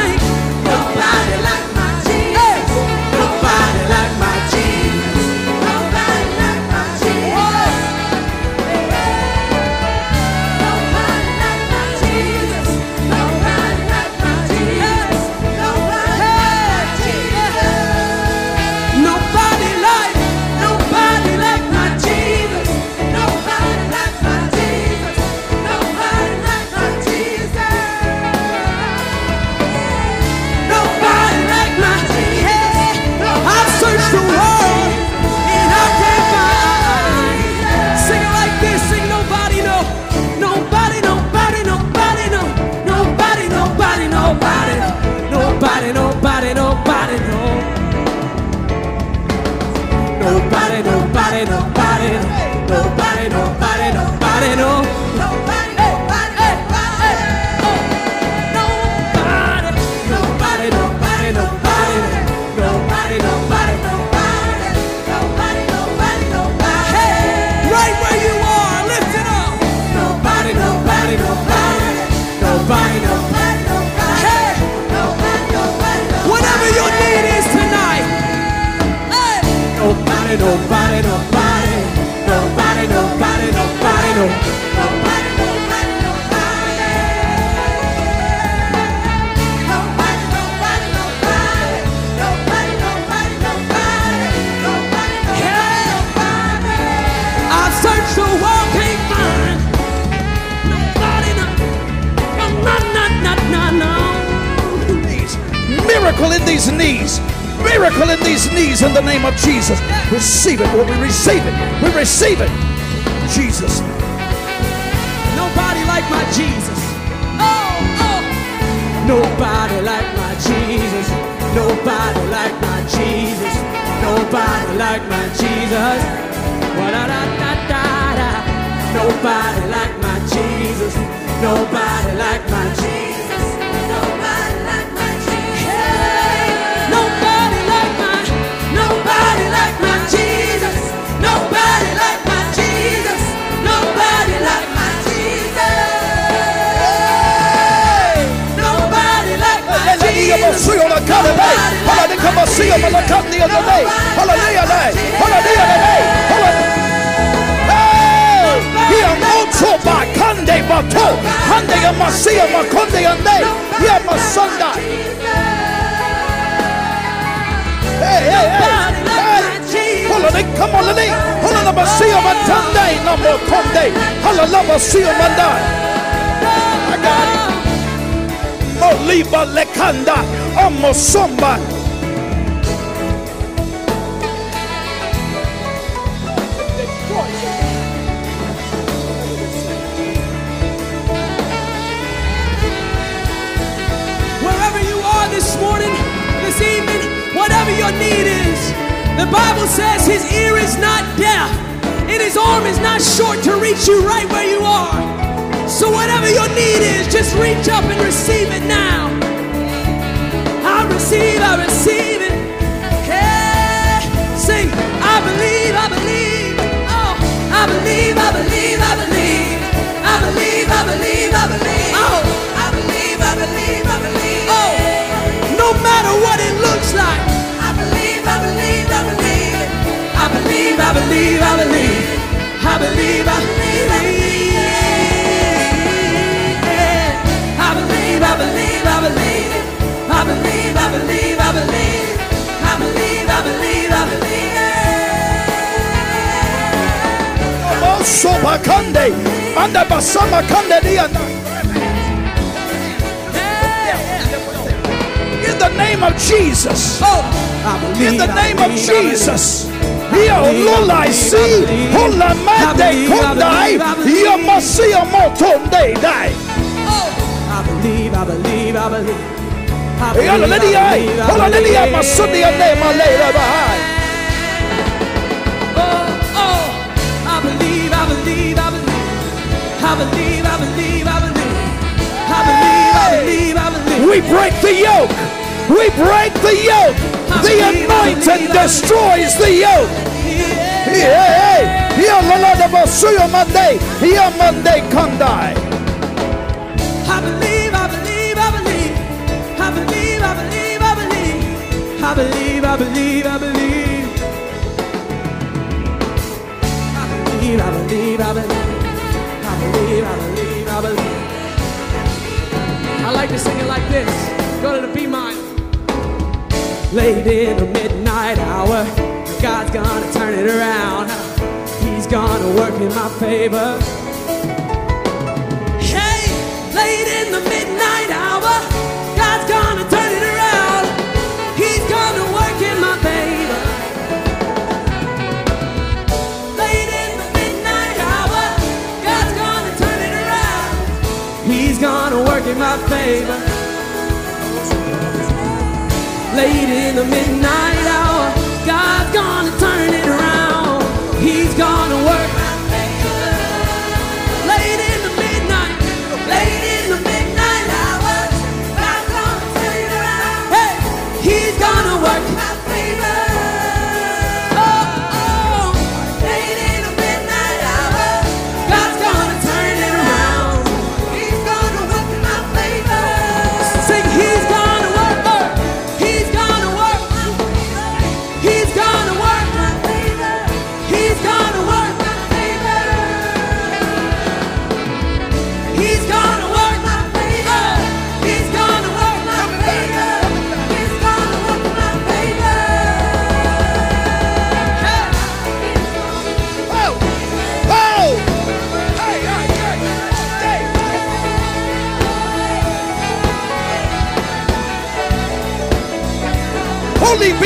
Miracle in these knees. Miracle in these knees in the name of Jesus. Receive it, Lord. We receive it. We receive it. Jesus. Nobody like my Jesus. Oh, oh. Nobody like my Jesus. Nobody like my Jesus. Nobody like my Jesus. Nobody like my Jesus. Nobody like my Jesus. Sui on a cada day. Hallelujah. Come on, see him on the company of the day. Hallelujah. Day. Hallelujah. Day. Hallelujah. Ocho ba kande ba to. Hande ya masia ma konde ya day. Ya masanda. Hey, hey, hey. Hey. Hallelujah. Come on, Hallelujah. Hallelujah. Masia ma tande. Namo konde. Hallelujah. Masia ma day. I got it. Oh, Oliva lekanda omosomba. Wherever you are this morning, this evening, whatever your need is, the Bible says his ear is not deaf and his arm is not short to reach you right where you are. So, whatever your need is, just reach up and receive it now. I receive, I receive it. Hey, sing, I believe, I believe. Oh, I believe, I believe, I believe. I believe, I believe, I believe. Oh, I believe, I believe, I believe. Oh, no matter what it looks like, I believe, I believe, I believe. I believe, I believe, I believe, I believe, I believe. believe, I believe, I believe. I believe, I believe, I believe. Sobakande, anda basama kande dianda. In the name of Jesus. In the name of Jesus. Io nulla si, nulla mente con dai, io ma sia molto dai. I believe, I believe, I believe. We break the yoke. We break the yoke. The anointing destroys the yoke. Yeah. Yeah, io la la da basuyo I believe, I believe, I believe. I believe, I believe, I believe. I believe, I believe, I believe. I like to sing it like this. Go to the B minor. Late in the midnight hour, God's gonna turn it around. He's gonna work in my favor. My favor. Late in the midnight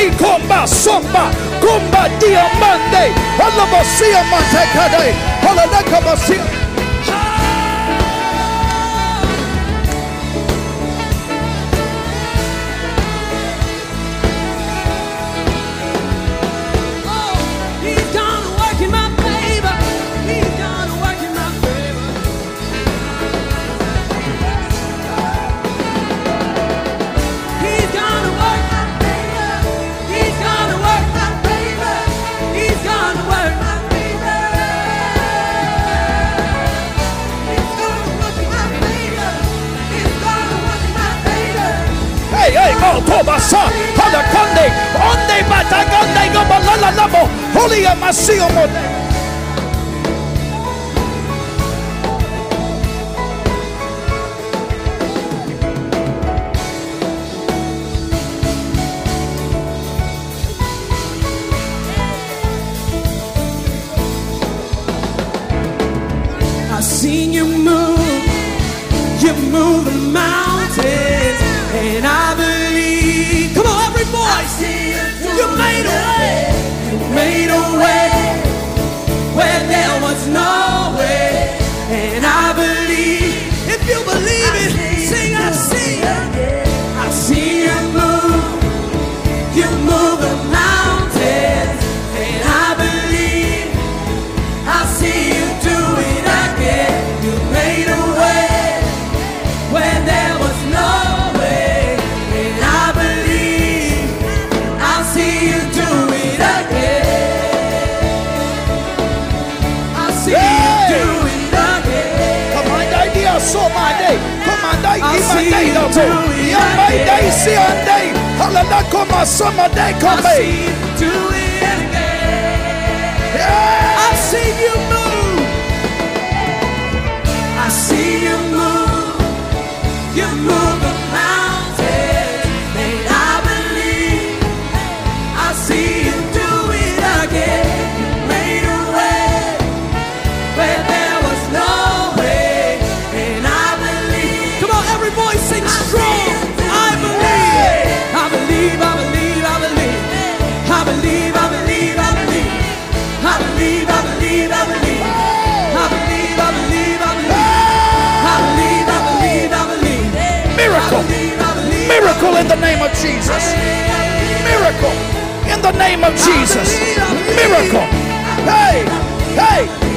Ikomba somba kumba diamande. Alabasia matekade. Halalaka basia. I see them all day. Yeah, my day, see your day. Halalan ko my summer halanakoma to it. Miracle in the name of Jesus. Miracle in the name of Jesus. Miracle. Hey, hey.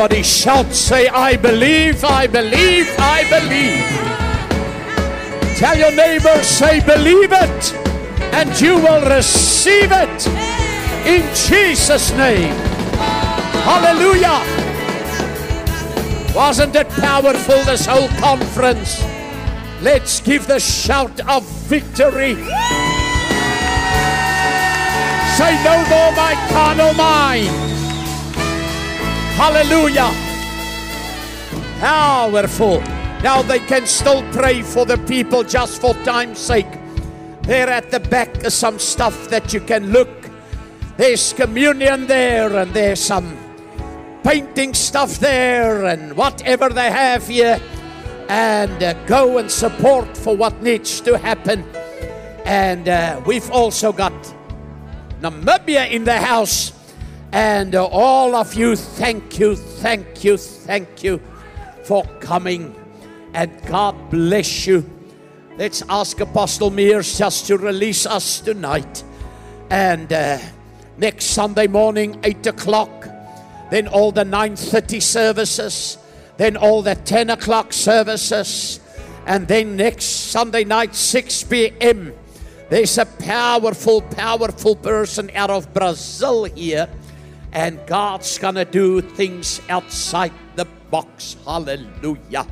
Somebody shout, say, I believe, I believe, I believe. Tell your neighbor, say, believe it, and you will receive it in Jesus' name. Hallelujah. Wasn't it powerful, this whole conference? Let's give the shout of victory. Say, no more my carnal oh, mind Hallelujah. Powerful. Now they can still pray for the people just for time's sake. There at the back is some stuff that you can look. There's communion there, and there's some painting stuff there, and whatever they have here. And uh, go and support for what needs to happen. And uh, we've also got Namibia in the house. And uh, all of you, thank you, thank you, thank you for coming. And God bless you. Let's ask Apostle Mears just to release us tonight. And uh, next Sunday morning, 8 o'clock, then all the 9.30 services, then all the 10 o'clock services, and then next Sunday night, 6 p.m., there's a powerful, powerful person out of Brazil here, and God's gonna do things outside the box. Hallelujah.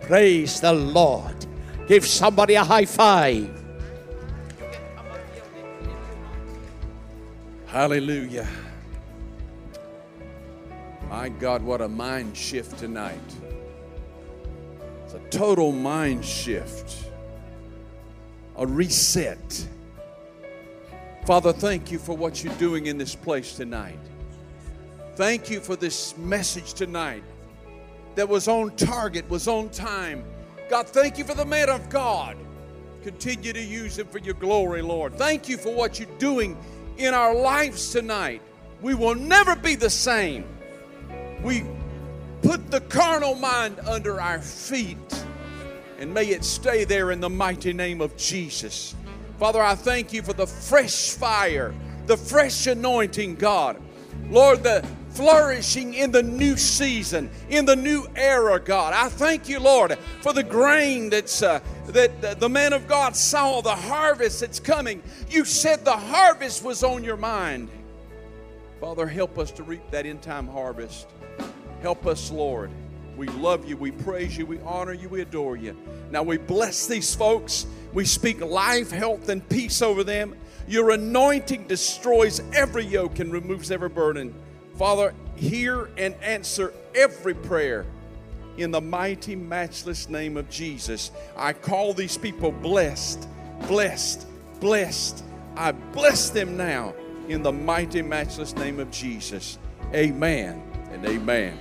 Praise the Lord. Give somebody a high five. Hallelujah. My God, what a mind shift tonight. It's a total mind shift, a reset. Father, thank you for what you're doing in this place tonight. Thank you for this message tonight that was on target, was on time. God, thank you for the man of God. Continue to use him for your glory, Lord. Thank you for what you're doing in our lives tonight. We will never be the same. We put the carnal mind under our feet and may it stay there in the mighty name of Jesus. Father, I thank you for the fresh fire, the fresh anointing, God. Lord, the flourishing in the new season, in the new era, God. I thank you, Lord, for the grain that's uh, that the, man of God saw, the harvest that's coming. You said the harvest was on your mind. Father, help us to reap that in time harvest. Help us, Lord. We love you, we praise you, we honor you, we adore you. Now we bless these folks. We speak life, health, and peace over them. Your anointing destroys every yoke and removes every burden. Father, hear and answer every prayer in the mighty, matchless name of Jesus. I call these people blessed, blessed, blessed. I bless them now in the mighty, matchless name of Jesus. Amen and amen.